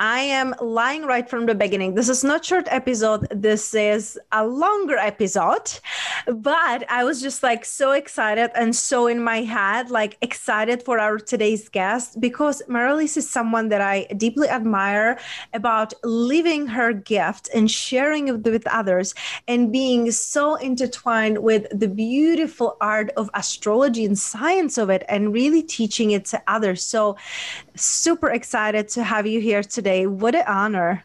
I am lying right from the beginning. This is not short episode. This is a longer episode. But I was just like so excited and so in my head, like excited for our today's guest because Marilis is someone that I deeply admire about living her gift and sharing it with others and being so intertwined with the beautiful art of astrology and science of it and really teaching it to others. So, super excited to have you here today. What an honor.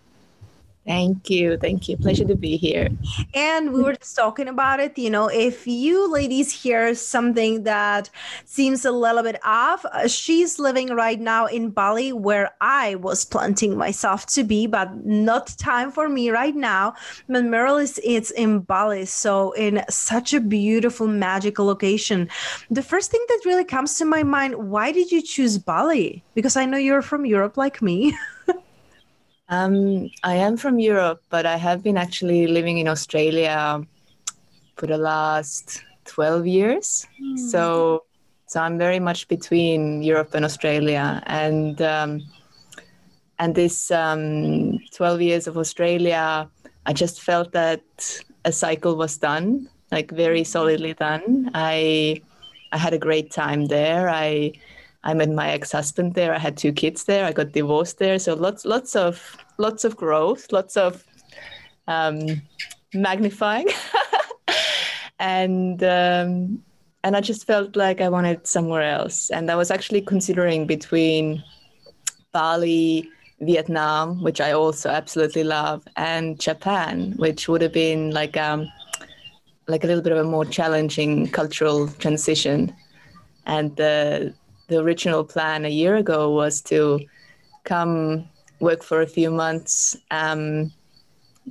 Thank you. Thank you. Pleasure to be here. And we were just talking about it. You know, if you ladies hear something that seems a little bit off, uh, she's living right now in Bali, where I was planting myself to be, but not time for me right now. But Meryl is it's in Bali, so in such a beautiful, magical location. The first thing that really comes to my mind: Why did you choose Bali? Because I know you're from Europe, like me. Um, I am from Europe, but I have been actually living in Australia for the last 12 years. Mm. So, so I'm very much between Europe and Australia. And, um, and this um, 12 years of Australia, I just felt that a cycle was done, like very solidly done. I, I had a great time there. I, I met my ex-husband there. I had two kids there. I got divorced there. So lots, lots of, lots of growth, lots of um, magnifying, and um, and I just felt like I wanted somewhere else. And I was actually considering between Bali, Vietnam, which I also absolutely love, and Japan, which would have been like um, like a little bit of a more challenging cultural transition. And the the original plan a year ago was to come work for a few months, um,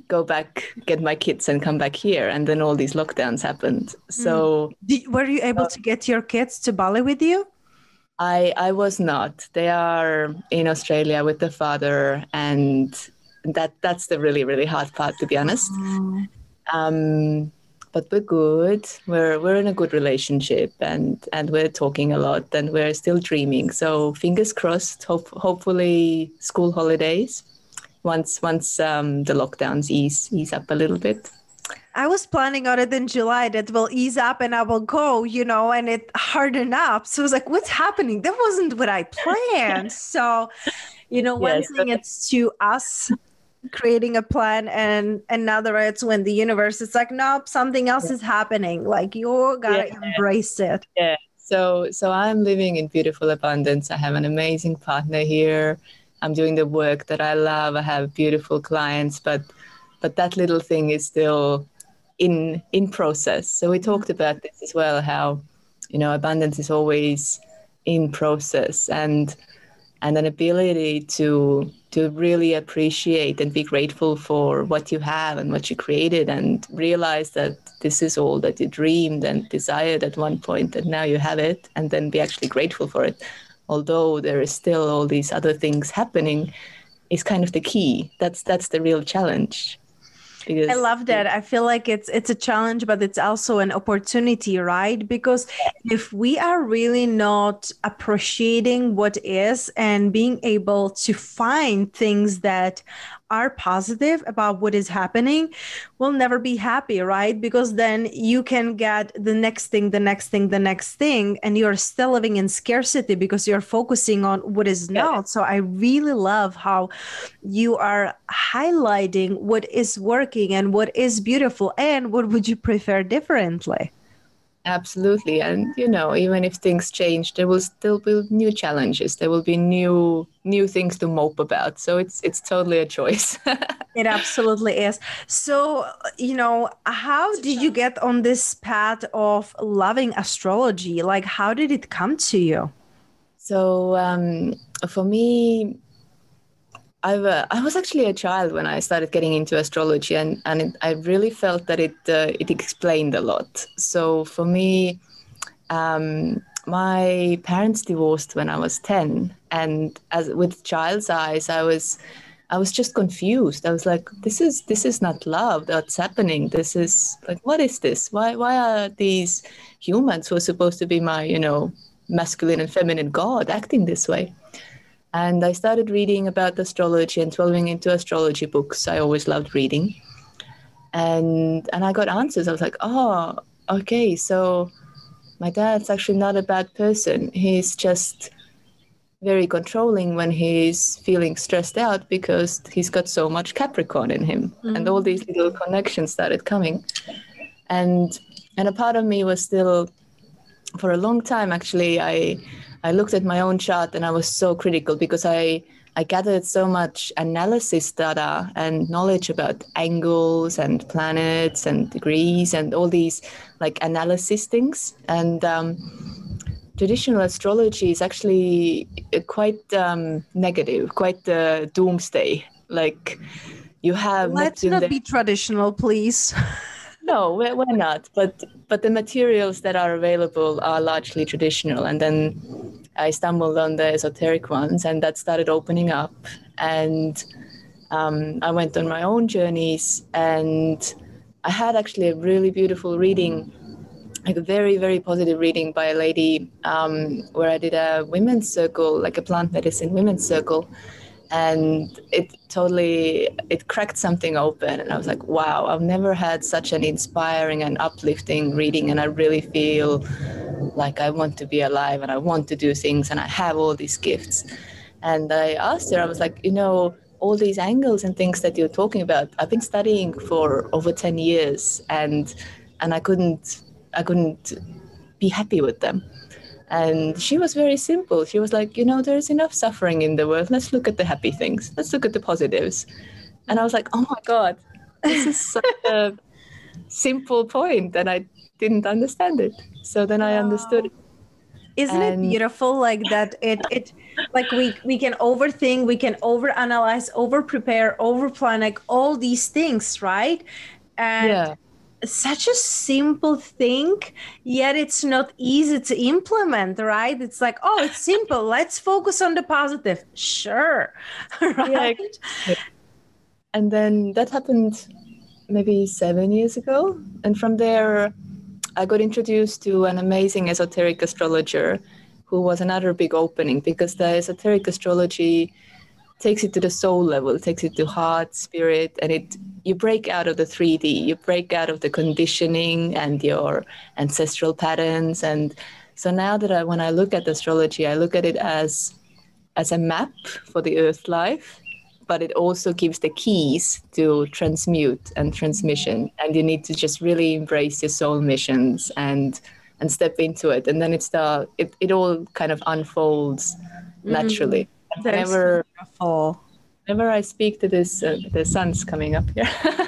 go back, get my kids, and come back here. And then all these lockdowns happened. So, mm. were you able uh, to get your kids to Bali with you? I I was not. They are in Australia with the father, and that that's the really really hard part, to be honest. Oh. Um, but we're good. We're we're in a good relationship, and and we're talking a lot, and we're still dreaming. So fingers crossed. Hope hopefully school holidays, once once um, the lockdowns ease ease up a little bit. I was planning on it in July that will ease up and I will go, you know, and it hardened up. So I was like, what's happening? That wasn't what I planned. so, you know, one yes, thing it's to us creating a plan and another it's when the universe is like nope something else is happening. Like you gotta yeah. embrace it. Yeah. So so i'm living in beautiful abundance. I have an amazing partner here. I'm doing the work that i love. I have beautiful clients but but that little thing is still in in process. So we talked mm-hmm. about this as well how you know abundance is always in process. And and an ability to to really appreciate and be grateful for what you have and what you created and realize that this is all that you dreamed and desired at one point and now you have it and then be actually grateful for it. Although there is still all these other things happening is kind of the key. That's that's the real challenge Because I love that. I feel like it's it's a challenge, but it's also an opportunity, right? Because if we are really not appreciating what is and being able to find things that are positive about what is happening will never be happy right? Because then you can get the next thing the next thing the next thing and you're still living in scarcity because you're focusing on what is not. So i really love how you are highlighting what is working and what is beautiful and what would you prefer differently Absolutely. And you know, even if things change, there will still be new challenges. There will be new new things to mope about. So it's it's totally a choice. it absolutely is. So, you know, how did you get on this path of loving astrology? Like how did it come to you? So, um for me, I, I was actually a child when I started getting into astrology, and, and it, I really felt that it uh, it explained a lot. So for me, um, my parents divorced when I was ten, and as with child's eyes, I was I was just confused. I was like, this is this is not love. What's happening? This is like, what is this? Why why are these humans who are supposed to be my you know masculine and feminine god acting this way? And I started reading about astrology and delving into astrology books. I always loved reading. And and I got answers. I was like, oh, okay, so my dad's actually not a bad person. He's just very controlling when he's feeling stressed out because he's got so much Capricorn in him. Mm-hmm. And all these little connections started coming. And and a part of me was still for a long time actually I I looked at my own chart and I was so critical because I I gathered so much analysis data and knowledge about angles and planets and degrees and all these like analysis things. And um, traditional astrology is actually quite um, negative, quite uh, doomsday. Like you have. Let's Neptune not there. be traditional, please. no, we're, we're not. But but the materials that are available are largely traditional, and then I stumbled on the esoteric ones, and that started opening up. And um, I went on my own journeys, and I had actually a really beautiful reading, like a very, very positive reading by a lady, um, where I did a women's circle, like a plant medicine women's circle, and it totally it cracked something open, and I was like, wow, I've never had such an inspiring and uplifting reading, and I really feel like I want to be alive and I want to do things and I have all these gifts. And I asked her, I was like, you know, all these angles and things that you're talking about, I've been studying for over 10 years and and I couldn't I couldn't be happy with them. And she was very simple. She was like, you know, there's enough suffering in the world. Let's look at the happy things. Let's look at the positives. And I was like, oh my God, this is such a simple point, and I didn't understand it. So then I understood. Isn't and... it beautiful like that? It it like we we can overthink, we can overanalyze, over prepare, over plan, like all these things, right? And yeah such a simple thing yet it's not easy to implement right? It's like oh it's simple. Let's focus on the positive. Sure. Right? yeah. and then that happened maybe seven years ago. And from there I got introduced to an amazing esoteric astrologer who was another big opening because the esoteric astrology takes it to the soul level, takes it to heart, spirit, and it you break out of the 3D, you break out of the conditioning and your ancestral patterns. And so now that I when I look at astrology, I look at it as as a map for the earth life but it also gives the keys to transmute and transmission and you need to just really embrace your soul missions and and step into it and then it's the it, it all kind of unfolds mm-hmm. naturally mm, whenever whenever i speak to this uh, the sun's coming up here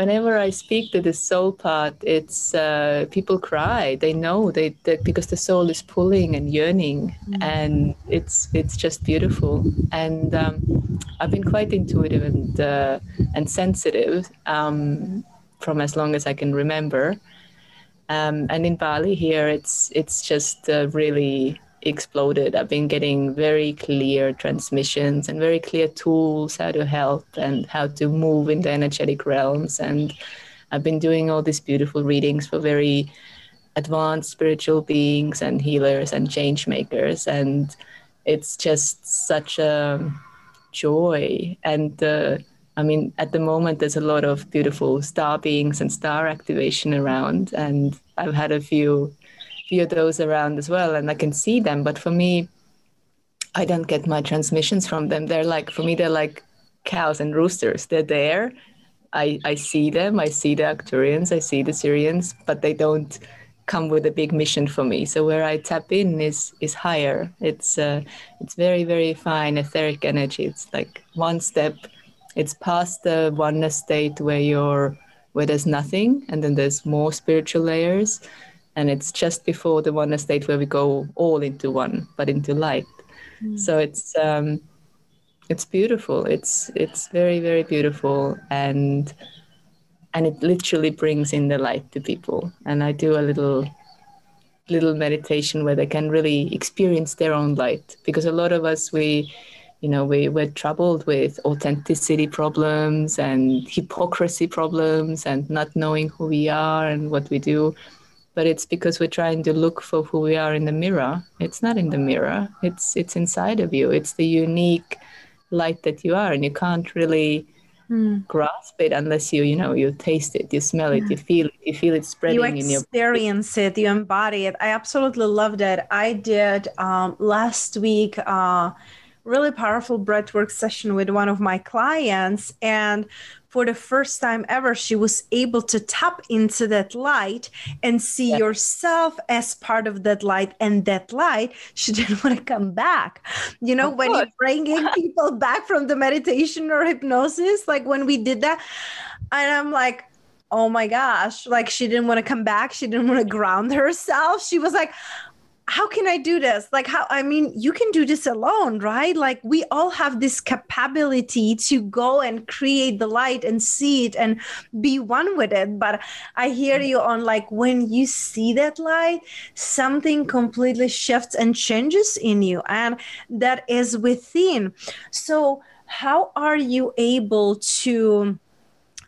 whenever I speak to the soul part, it's uh, people cry. They know they, they, because the soul is pulling and yearning, mm-hmm. and it's it's just beautiful. And um, I've been quite intuitive and uh, and sensitive um, from as long as I can remember. Um, and in Bali here, it's it's just uh, really exploded. I've been getting very clear transmissions and very clear tools how to help and how to move in the energetic realms. And I've been doing all these beautiful readings for very advanced spiritual beings and healers and change makers. And it's just such a joy. And uh, I mean, at the moment, there's a lot of beautiful star beings and star activation around. And I've had a few few of those around as well, and I can see them. But for me, I don't get my transmissions from them. They're like for me, they're like cows and roosters. They're there. I I see them. I see the Arcturians. I see the Sirians, but they don't come with a big mission for me. So where I tap in is is higher. It's uh, it's very very fine etheric energy. It's like one step. It's past the oneness state where you're where there's nothing, and then there's more spiritual layers and it's just before the one state where we go all into one but into light. Mm. so it's um it's beautiful. It's it's very very beautiful. And and it literally brings in the light to people. And i do a little little meditation where they can really experience their own light. Because a lot of us we you know we we're troubled with authenticity problems and hypocrisy problems and not knowing who we are and what we do but it's because we're trying to look for who we are in the mirror. It's not in the mirror. It's it's inside of you. It's the unique light that you are and you can't really mm. grasp it unless you you know you taste it you smell it you feel it you feel it spreading you in your experience it you embody it. I absolutely loved it. I did um, last week uh, really powerful breathwork session with one of my clients and for the first time ever, she was able to tap into that light and see yeah. yourself as part of that light. And that light, she didn't want to come back. You know, of when course. you're bringing people back from the meditation or hypnosis, like when we did that, and I'm like, oh my gosh, like she didn't want to come back. She didn't want to ground herself. She was like, how can I do this? Like, how, I mean, you can do this alone, right? Like, we all have this capability to go and create the light and see it and be one with it. But I hear mm. you on like, when you see that light, something completely shifts and changes in you, and that is within. So, how are you able to?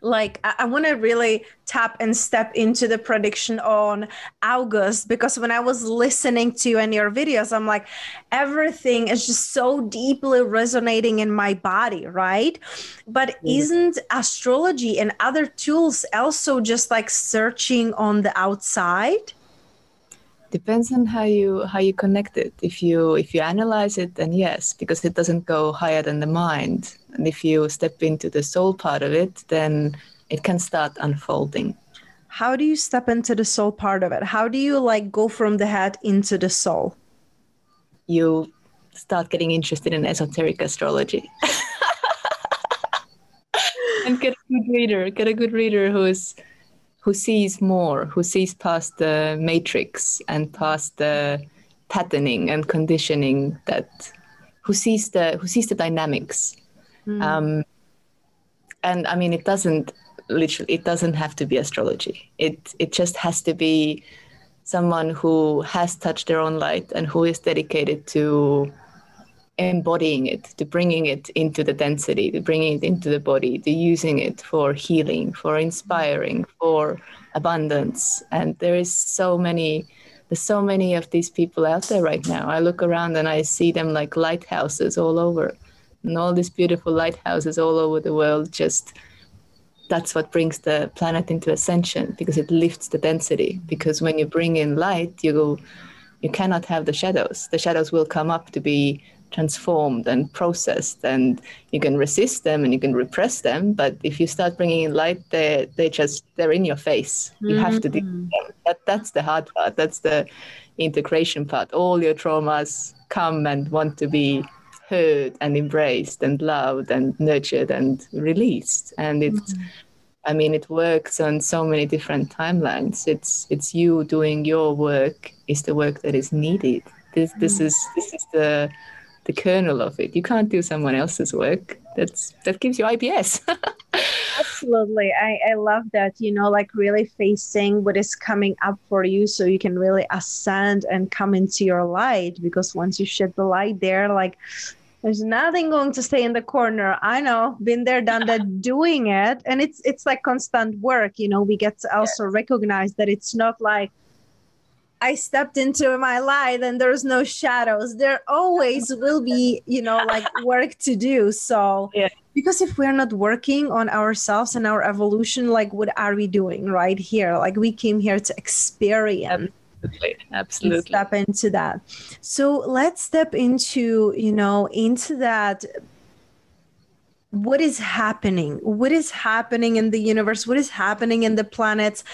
Like I, I want to really tap and step into the prediction on August because when I was listening to you and your videos, I'm like, everything is just so deeply resonating in my body, right? But mm-hmm. isn't astrology and other tools also just like searching on the outside? Depends on how you how you connect it. If you if you analyze it then yes because it doesn't go higher than the mind. And if you step into the soul part of it then it can start unfolding. How do you step into the soul part of it? How do you like go from the head into the soul? You start getting interested in esoteric astrology. And get a good reader get a good reader who's who sees more, who sees past the matrix and past the patterning and conditioning that who sees the who sees the dynamics. Mm. Um, and I mean, it doesn't literally it doesn't have to be astrology. It it just has to be someone who has touched their own light and who is dedicated to embodying it, to bringing it into the density, to bringing it into the body, to using it for healing, for inspiring, for abundance. And there is so many, there's so many of these people out there right now. I look around and I see them like lighthouses all over, and all these beautiful lighthouses all over the world. Just that's what brings the planet into ascension because it lifts the density. Because when you bring in light, you go you cannot have the shadows. The shadows will come up to be transformed and processed and you can resist them and you can repress them but if you start bringing in light they they just they're in your face you mm-hmm. have to do mm. them that, that's the hard part that's the integration part all your traumas come and want to be heard and embraced and loved and nurtured and released and it's mm-hmm. I mean, it works on so many different timelines. It's it's you doing your work is the work that is needed. This this mm. is this is the the kernel of it. You can't do someone else's work. That's that gives you IBS. Absolutely. I, I love that, you know, like really facing what is coming up for you so you can really ascend and come into your light. Because once you shed the light there, like there's nothing going to stay in the corner. I know, been there, done that, doing it. And it's it's like constant work. You know, we get to also yes. recognize that it's not like I stepped into my light and there's no shadows. There always will be, you know, like work to do. So, yeah. because if we're not working on ourselves and our evolution, like what are we doing right here? Like we came here to experience. Absolutely. Absolutely. Step into that. So let's step into, you know, into that what is happening? What is happening in the universe? What is happening in the planets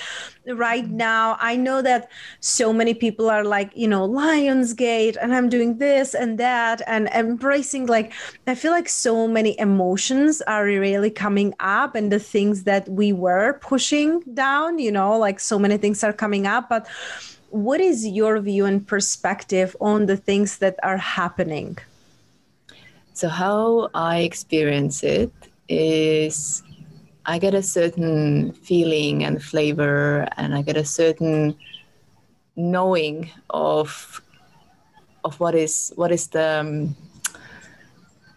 right now? I know that so many people are like you know lionsgate and i'm doing this and that and embracing like i feel like so many emotions are really coming up and the things that we were pushing down you know like so many things are coming up but what is your view and perspective on the things that are happening so, how I experience it is I get a certain feeling and flavor, and I get a certain knowing of of what is what is the um,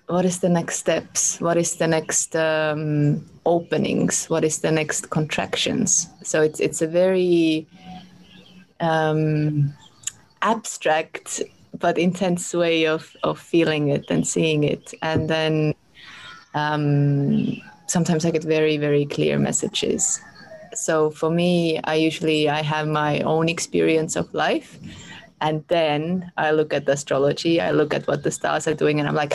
what is the next steps what is the next um, openings what is the next contractions. So it's it's a very um, abstract but intense way of of feeling it and seeing it. And then um, sometimes i get very very clear messages. So for me i usually i have my own experience of life and then i look at the astrology i look at what the stars are doing and i'm like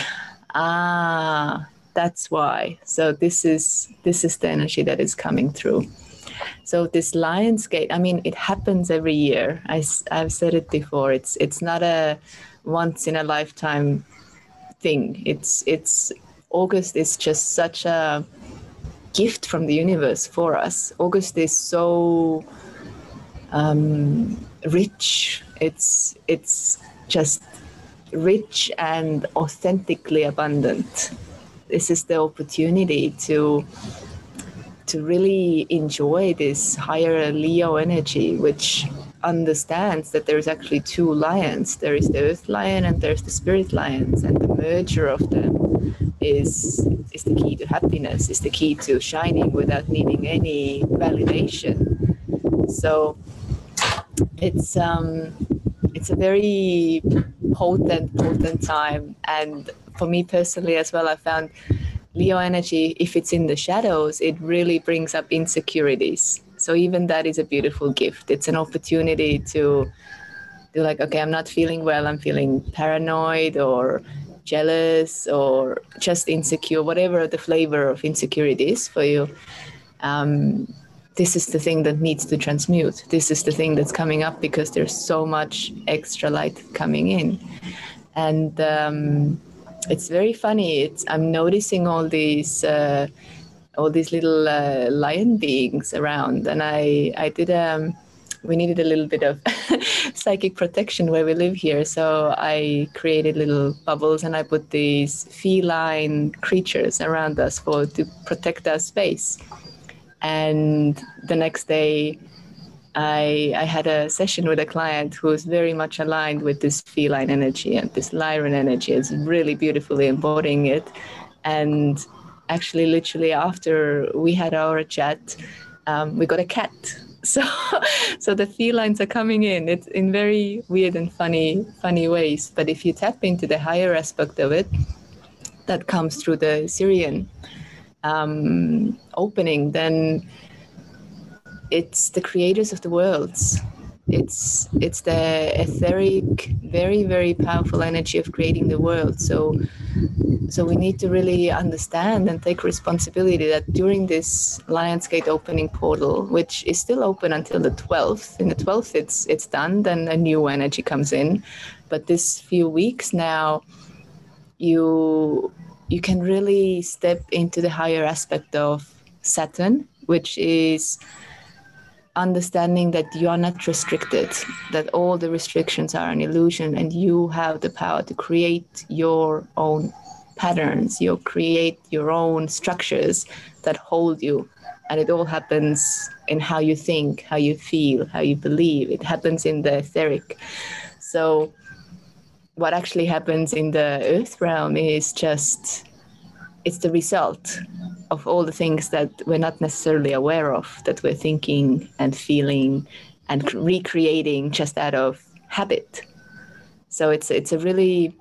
ah that's why. So this is this is the energy that is coming through so this Lionsgate, I mean, it happens every year. I, I've said it before. It's it's not a once in a lifetime thing. It's it's August is just such a gift from the universe for us. August is so um, rich. It's it's just rich and authentically abundant. This is the opportunity to to really enjoy this higher Leo energy, which understands that there's actually two lions. There is the earth lion and there's the spirit lions, and the merger of them is is the key to happiness, is the key to shining without needing any validation. So it's um it's a very potent, potent time. And for me personally as well, I found Leo energy, if it's in the shadows, it really brings up insecurities. So even that is a beautiful gift. It's an opportunity to do like, okay, I'm not feeling well. I'm feeling paranoid or jealous or just insecure, whatever the flavor of insecurity is for you. Um, this is the thing that needs to transmute. This is the thing that's coming up because there's so much extra light coming in. And um, it's very funny. It's I'm noticing all these uh, all these little uh, lion beings around, and I I did um we needed a little bit of psychic protection where we live here, so I created little bubbles and I put these feline creatures around us for to protect our space. And the next day, I, I had a session with a client who is very much aligned with this feline energy and this Lyran energy. It's really beautifully embodying it. And actually, literally after we had our chat, um, we got a cat. So, so the felines are coming in. It's in very weird and funny, funny ways. But if you tap into the higher aspect of it, that comes through the Sirian um, opening, then it's the creators of the worlds. It's it's the etheric very very powerful energy of creating the world. So so we need to really understand and take responsibility that during this lionsgate opening portal which is still open until the 12th in the 12th it's it's done then a new energy comes in. But this few weeks now you you can really step into the higher aspect of saturn which is understanding that you are not restricted, that all the restrictions are an illusion, and you have the power to create your own patterns you create your own structures that hold you. And it all happens in how you think how you feel how you believe. It happens in the etheric. So what actually happens in the earth realm is just it's the result of all the things that we're not necessarily aware of that we're thinking and feeling and recreating just out of habit so it's it's a really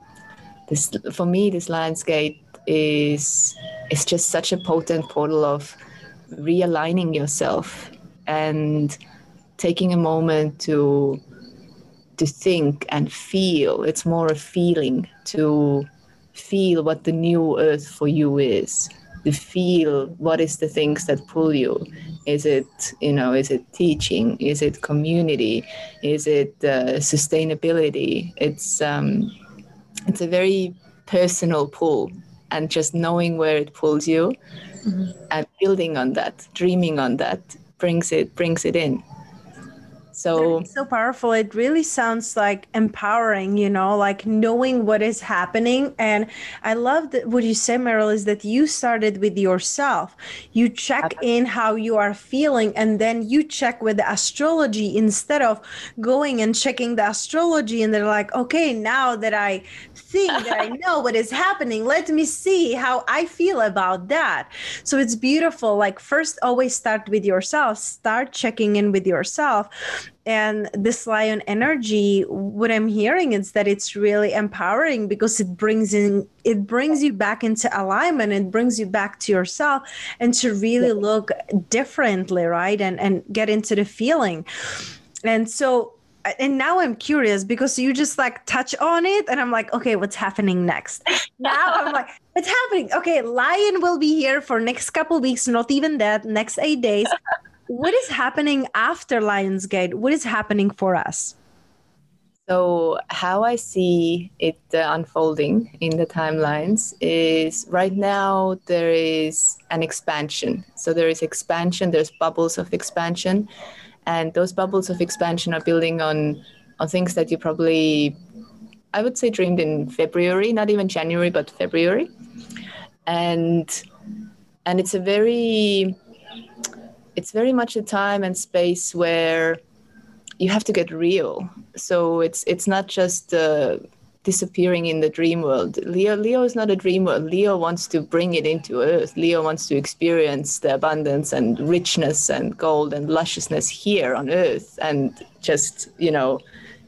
this for me this Lionsgate is is just such a potent portal of realigning yourself and taking a moment to to think and feel. It's more a feeling to feel what the new earth for you is. To feel what is the things that pull you. Is it you know? Is it teaching? Is it community? Is it uh, sustainability? It's um, it's a very personal pull, and just knowing where it pulls you, mm-hmm. and building on that, dreaming on that, brings it brings it in so so powerful. It really sounds like empowering you know like knowing what is happening. And i love that what you said meryl is that you started with yourself. You check uh-huh. in how you are feeling and then you check with the astrology instead of going and checking the astrology and they're like okay now that i think that i know what is happening let me see how i feel about that. So it's beautiful. Like first always start with yourself. Start checking in with yourself and this lion energy what i'm hearing is that it's really empowering because it brings in it brings you back into alignment. It brings you back to yourself and to really look differently right? And and get into the feeling. And so and now I'm curious because you just like touch on it, and I'm like, okay, what's happening next? Now I'm like, what's happening? Okay, Lion will be here for next couple weeks, not even that, next eight days what is happening after Lionsgate? What is happening for us? So, how I see it uh, unfolding in the timelines is right now there is an expansion. So, there is expansion, there's bubbles of expansion, and those bubbles of expansion are building on, on things that you probably, I would say, dreamed in February, not even January, but February. And and it's a very it's very much a time and space where you have to get real. So it's it's not just uh, disappearing in the dream world. Leo Leo is not a dream world. Leo wants to bring it into earth. Leo wants to experience the abundance and richness and gold and lusciousness here on earth and just, you know,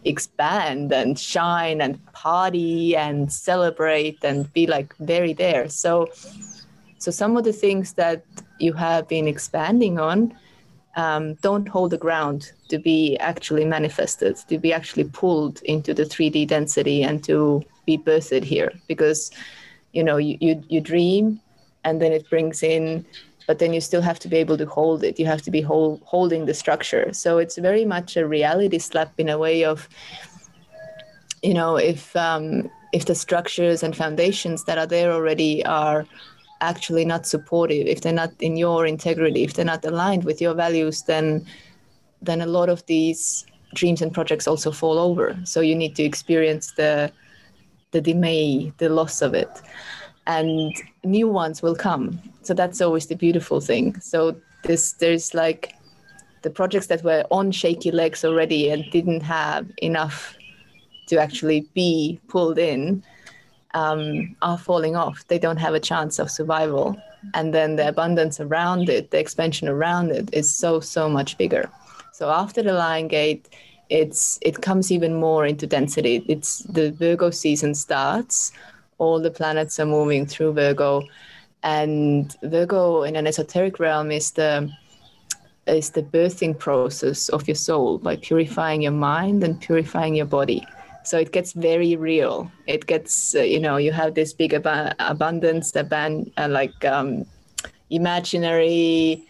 expand and shine and party and celebrate and be like very there. So so some of the things that you have been expanding on um, don't hold the ground to be actually manifested, to be actually pulled into the 3D density and to be birthed here. Because, you know, you, you, you dream and then it brings in, but then you still have to be able to hold it. You have to be hold, holding the structure. So it's very much a reality slap in a way of, you know, if um, if the structures and foundations that are there already are actually not supportive, if they're not in your integrity, if they're not aligned with your values, then then a lot of these dreams and projects also fall over. So you need to experience the the demay, the loss of it. And new ones will come. So that's always the beautiful thing. So this there's like the projects that were on shaky legs already and didn't have enough to actually be pulled in um, are falling off. They don't have a chance of survival. And then the abundance around it, the expansion around it is so, so much bigger. So after the Lion Gate, it's it comes even more into density. It's the Virgo season starts. All the planets are moving through Virgo, and Virgo in an esoteric realm is the is the birthing process of your soul by purifying your mind and purifying your body. So it gets very real. It gets, uh, you know, you have this big ab- abundance, aban- uh, like um, imaginary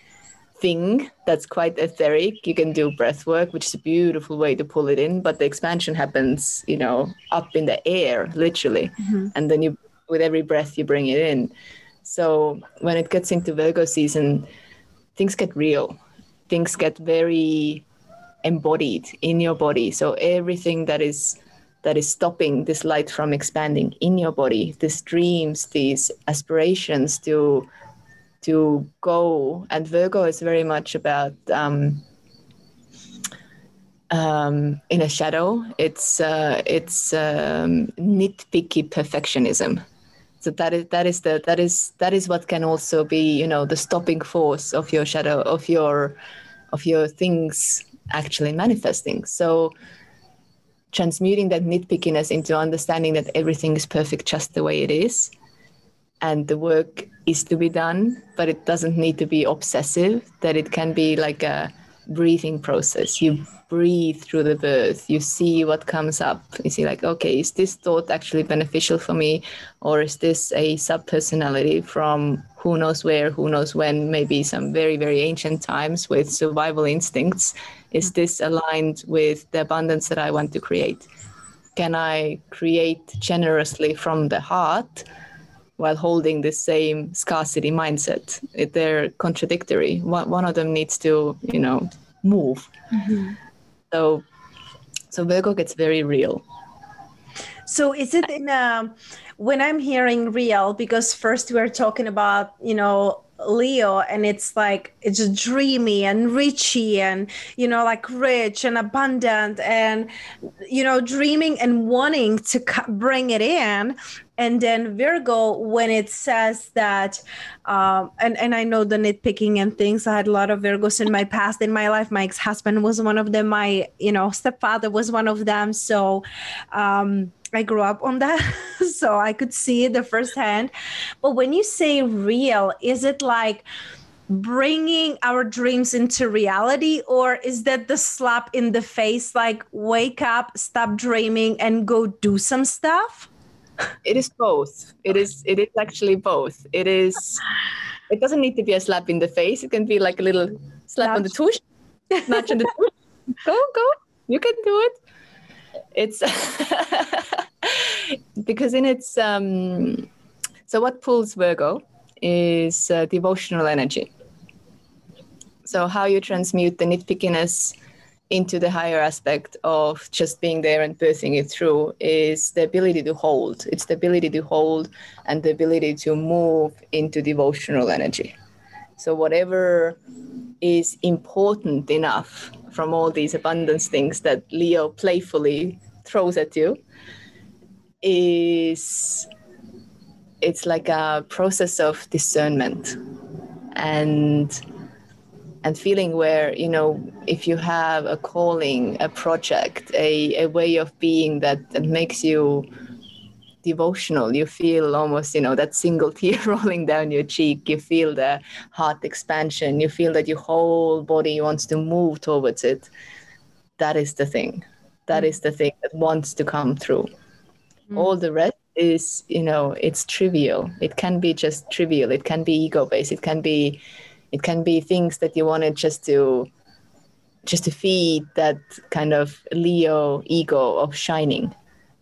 thing that's quite etheric. You can do breath work, which is a beautiful way to pull it in, but the expansion happens, you know, up in the air, literally. Mm-hmm. And then you, with every breath, you bring it in. So when it gets into Virgo season, things get real. Things get very embodied in your body. So everything that is that is stopping this light from expanding in your body these dreams these aspirations to to go. And virgo is very much about um, um, in a shadow. It's uh, it's um, nitpicky perfectionism. So that is that is the that is that is what can also be you know the stopping force of your shadow of your of your things actually manifesting. So transmuting that nitpickiness into understanding that everything is perfect just the way it is. And the work is to be done but it doesn't need to be obsessive that it can be like a breathing process. You breathe through the birth. You see what comes up. You see like okay is this thought actually beneficial for me? Or is this a sub personality from who knows where who knows when? Maybe some very very ancient times with survival instincts is this aligned with the abundance that i want to create can i create generously from the heart while holding the same scarcity mindset they're contradictory one, one of them needs to you know move mm-hmm. So, so Virgo gets very real. So is it in a, when I'm hearing real, because first we are talking about, you know, Leo and it's like it's dreamy and richy and you know like rich and abundant and you know dreaming and wanting to bring it in. And then Virgo when it says that um, and and I know the nitpicking and things I had a lot of Virgos in my past in my life. My ex-husband was one of them. My you know stepfather was one of them. So um I grew up on that, so I could see it the first hand. But when you say real, is it like bringing our dreams into reality, or is that the slap in the face, like wake up, stop dreaming, and go do some stuff? It is both. It is. It is actually both. It is. It doesn't need to be a slap in the face. It can be like a little slap Nudge. on the tush, nudge on the tush. Go, go. You can do it it's because in its um, so what pulls Virgo is uh, devotional energy. So how you transmute the nitpickiness into the higher aspect of just being there and birthing it through is the ability to hold. It's the ability to hold and the ability to move into devotional energy. So whatever is important enough from all these abundance things that Leo playfully throws at you is it's like a process of discernment and and feeling where you know if you have a calling a project a, a way of being that that makes you devotional. You feel almost you know that single tear rolling down your cheek. You feel the heart expansion. You feel that your whole body wants to move towards it. That is the thing. That is the thing that wants to come through. Mm. all the rest is you know it's trivial. It can be just trivial. It can be ego based. It can be it can be things that you wanted just to just to feed that kind of leo ego of shining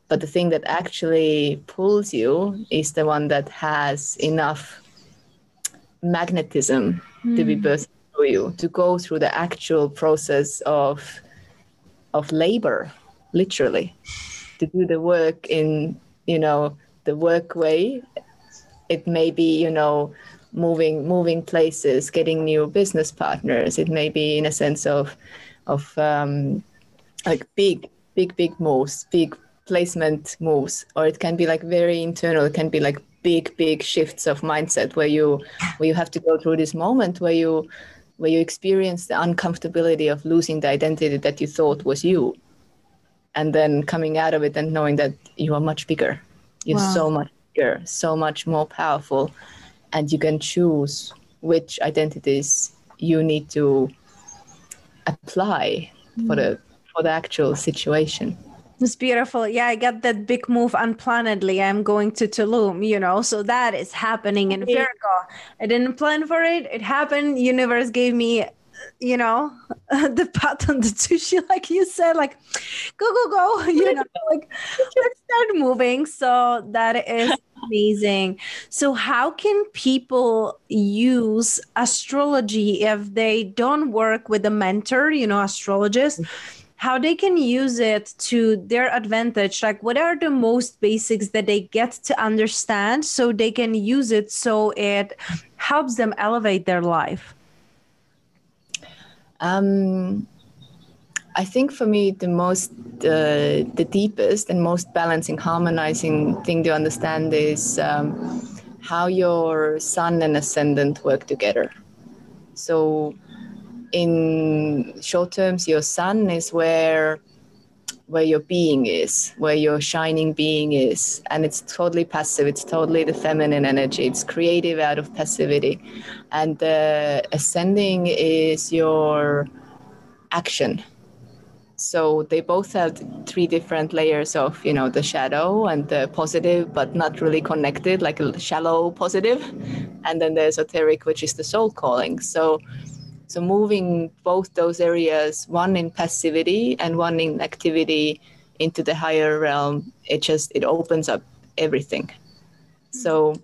but the thing that actually pulls you is the one that has enough magnetism mm. to be hmm. birthed through you to go through the actual process of of labor literally to do the work in you know the work way it may be you know moving moving places getting new business partners it may be in a sense of of um, like big big big moves big placement moves or it can be like very internal it can be like big big shifts of mindset where you where you have to go through this moment where you where you experience the uncomfortability of losing the identity that you thought was you and then coming out of it and knowing that you are much bigger you're wow. so much bigger so much more powerful and you can choose which identities you need to apply mm. for the for the actual situation it's beautiful. Yeah, I got that big move unplannedly. I'm going to Tulum, you know, so that is happening in Virgo. I didn't plan for it. It happened. Universe gave me you know, the pat on the sushi, like you said, like go, go, go, you know, like let's start moving. So that is amazing. So, how can people use astrology if they don't work with a mentor, you know, astrologist? Mm. How they can use it to their advantage like what are the most basics that they get to understand so they can use it so it helps them elevate their life um, I think for me, the most, uh, the deepest and most balancing, harmonizing thing to understand is um, how your sun and ascendant work together. So, in short terms, your sun is where where your being is, where your shining being is. And it's totally passive. It's totally the feminine energy. It's creative out of passivity. And the ascending is your action. So they both have three different layers of, you know, the shadow and the positive, but not really connected, like a shallow positive. And then the esoteric, which is the soul calling. So so moving both those areas, one in passivity and one in activity into the higher realm, it just it opens up everything. So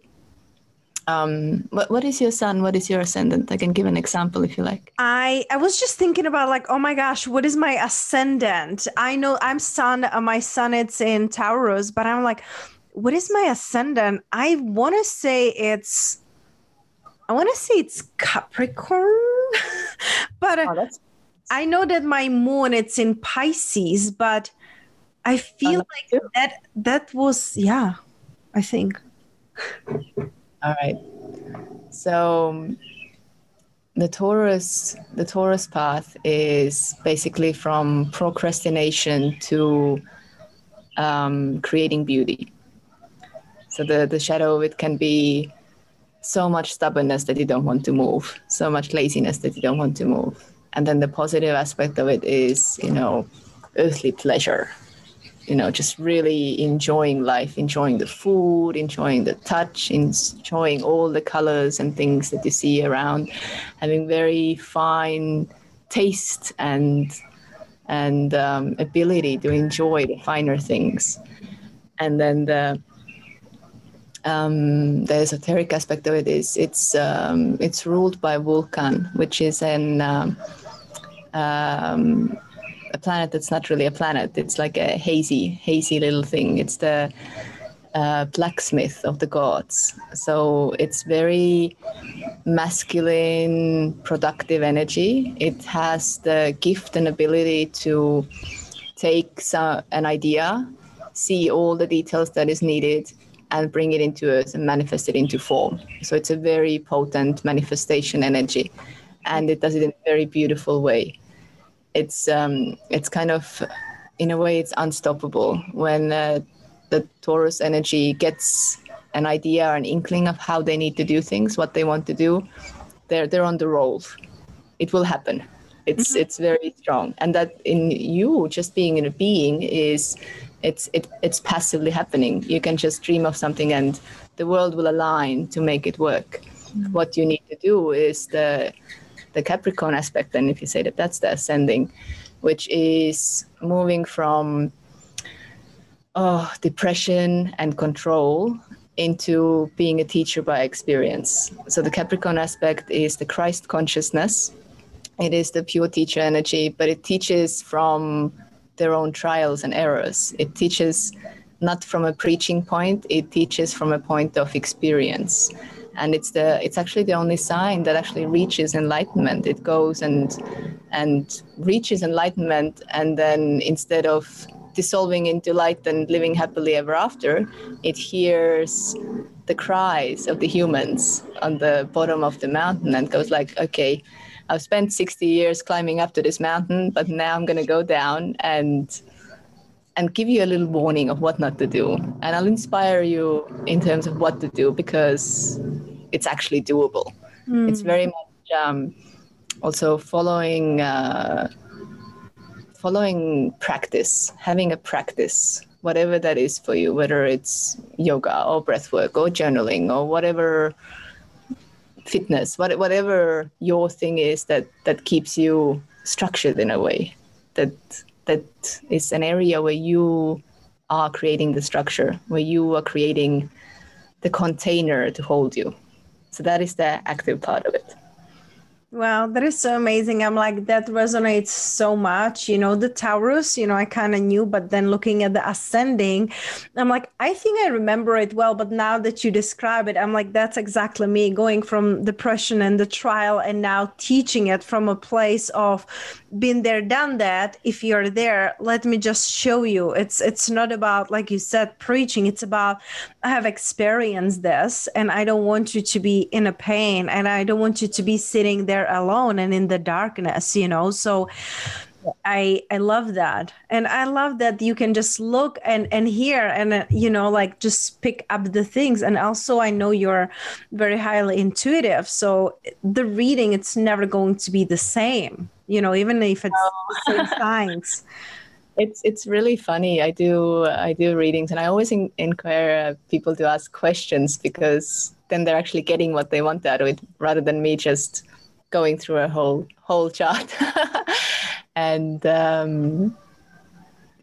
um what, what is your sun? What is your ascendant? I can give an example if you like. I i was just thinking about like oh my gosh what is my ascendant? I know i'm sun uh, my sun it's in taurus but i'm like what is my ascendant? I want to say it's i want to say it's capricorn but uh, oh, I know that my moon it's in Pisces, but I feel like that that was yeah, I think. All right. So the Taurus the Taurus path is basically from procrastination to um, creating beauty. So the the shadow of it can be so much stubbornness that you don't want to move, so much laziness that you don't want to move. And then the positive aspect of it is, you know, earthly pleasure, you know, just really enjoying life, enjoying the food, enjoying the touch, enjoying all the colors and things that you see around, having very fine taste and and um, ability to enjoy the finer things. And then the um, the esoteric aspect of it is it's um, it's ruled by Vulcan, which is an um, um, a planet that's not really a planet. It's like a hazy, hazy little thing. It's the uh, blacksmith of the gods. So it's very masculine, productive energy. It has the gift and ability to take some, an idea, see all the details that is needed, and bring it into earth and manifest it into form. So it's a very potent manifestation energy, and it does it in a very beautiful way. It's um, it's kind of, in a way, it's unstoppable when uh, the Taurus energy gets an idea or an inkling of how they need to do things, what they want to do. They're they're on the roll. It will happen. It's mm-hmm. it's very strong, and that in you just being in a being is it's it, it's passively happening. You can just dream of something and the world will align to make it work. Mm-hmm. what you need to do is the the capricorn aspect and if you say that that's the ascending which is moving from oh, depression and control into being a teacher by experience. So the capricorn aspect is the christ consciousness. It is the pure teacher energy but it teaches from their own trials and errors. It teaches not from a preaching point, it teaches from a point of experience. And it's the it's actually the only sign that actually reaches enlightenment. It goes and and reaches enlightenment and then instead of dissolving into light and living happily ever after, it hears the cries of the humans on the bottom of the mountain and goes like, okay, I've spent 60 years climbing up to this mountain, but now I'm going to go down and and give you a little warning of what not to do. And I'll inspire you in terms of what to do because it's actually doable. Mm. It's very much um, also following uh, following practice, having a practice, whatever that is for you, whether it's yoga or breath work or journaling or whatever fitness, what, whatever your thing is that that keeps you structured in a way, that that is an area where you are creating the structure, where you are creating the container to hold you. So that is the active part of it. Wow, that is so amazing. I'm like, that resonates so much. You know, the Taurus, you know, I kind of knew, but then looking at the ascending, I'm like, I think I remember it well. But now that you describe it, I'm like, that's exactly me going from depression and the trial and now teaching it from a place of been there, done that. If you're there, let me just show you. It's it's not about, like you said, preaching. It's about I have experienced this and I don't want you to be in a pain and I don't want you to be sitting there there alone and in the darkness you know? So i i love that. And i love that you can just look and and hear and uh, you know like just pick up the things. And also i know you're very highly intuitive so the reading it's never going to be the same you know even if it's oh. the same signs. It's it's really funny. I do i do readings and i always in, inquire people to ask questions because then they're actually getting what they want out of it rather than me just going through a whole whole chart and um,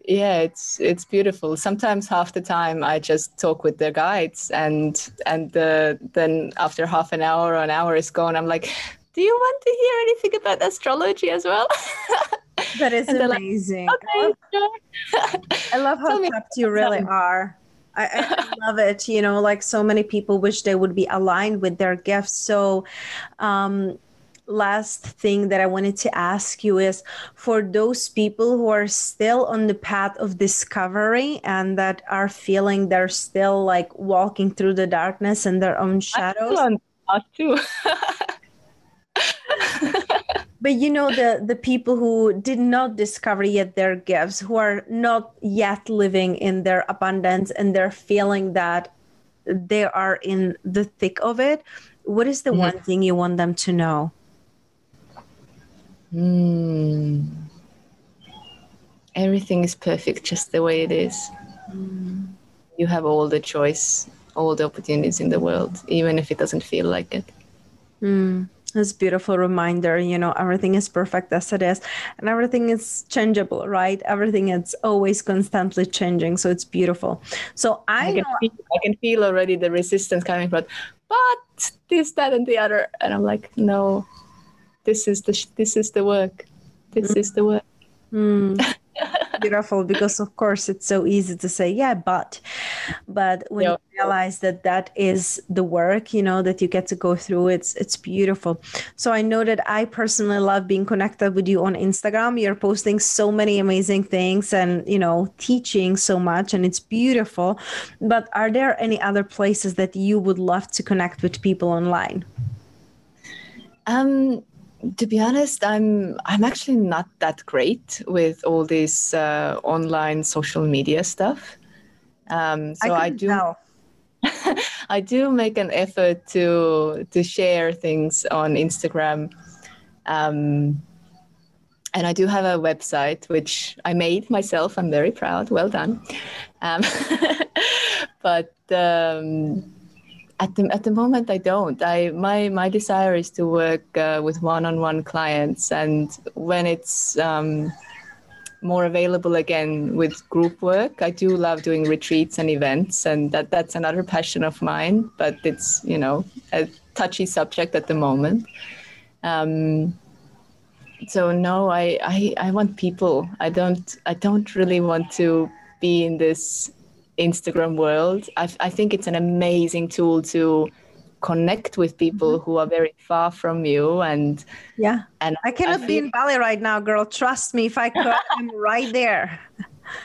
yeah it's it's beautiful sometimes half the time i just talk with the guides and and uh, then after half an hour or an hour is gone i'm like do you want to hear anything about astrology as well that is amazing like, okay, sure. i love how tapped you really are I, I, love it. You know, like so many people wish they would be aligned with their gifts. So, um, last thing that I wanted to ask you is for those people who are still on the path of discovery and that are feeling they're still like walking through the darkness and their own shadows. too. but you know the the people who did not discover yet their gifts who are not yet living in their abundance and they're feeling that they are in the thick of it what is the mm-hmm. one thing you want them to know Mm. Everything is perfect just the way it is. Mm. You have all the choice, all the opportunities in the world, even if it doesn't feel like it. Mm. It's a beautiful reminder, you know, everything is perfect as it is, and everything is changeable, right? Everything is always constantly changing, so it's beautiful. So I, I can, feel, I can feel already the resistance coming from, but this, that, and the other, and I'm like, no, this is the this is the work. This mm. is the work. Mm. beautiful because of course it's so easy to say yeah but but when you realize that that is the work you know that you get to go through it's it's beautiful. So i know that i personally love being connected with you on instagram. You're posting so many amazing things and you know teaching so much and it's beautiful. But are there any other places that you would love to connect with people online? Um to be honest, I'm I'm actually not that great with all this uh, online social media stuff. Um, so I, I do. I do make an effort to to share things on Instagram, um, and I do have a website which I made myself. I'm very proud. Well done. Um, but um, at the at the moment i don't. I my my desire is to work uh, with one-on-one clients and when it's um, more available again with group work i do love doing retreats and events and that that's another passion of mine but it's you know a touchy subject at the moment. Um, so no I, I i want people. I don't i don't really want to be in this Instagram world. I, I think it's an amazing tool to connect with people who are very far from you and yeah and i cannot I feel, be in bali right now girl trust me if i could i'm right there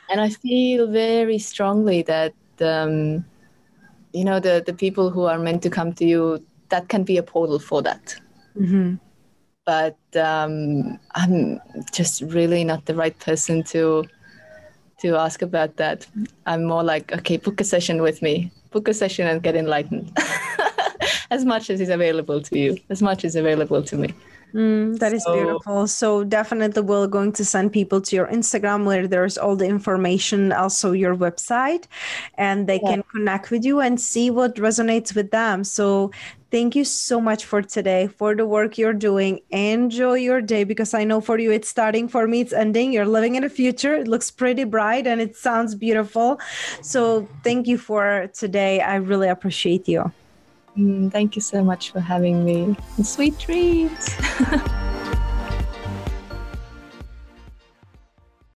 and i feel very strongly that um, you know the the people who are meant to come to you that can be a portal for that mm-hmm. but um, i'm just really not the right person to to ask about that. I'm more like, okay, book a session with me, book a session and get enlightened. as much as is available to you, as much is available to me. Mm, that so, is beautiful. So definitely we're going to send people to your Instagram where there's all the information, also your website, and they yeah. can connect with you and see what resonates with them. So thank you so much for today, for the work you're doing. Enjoy your day because I know for you it's starting, for me it's ending. You're living in the future. It looks pretty bright and it sounds beautiful. So thank you for today. I really appreciate you. Mm, thank you so much for having me. Sweet dreams.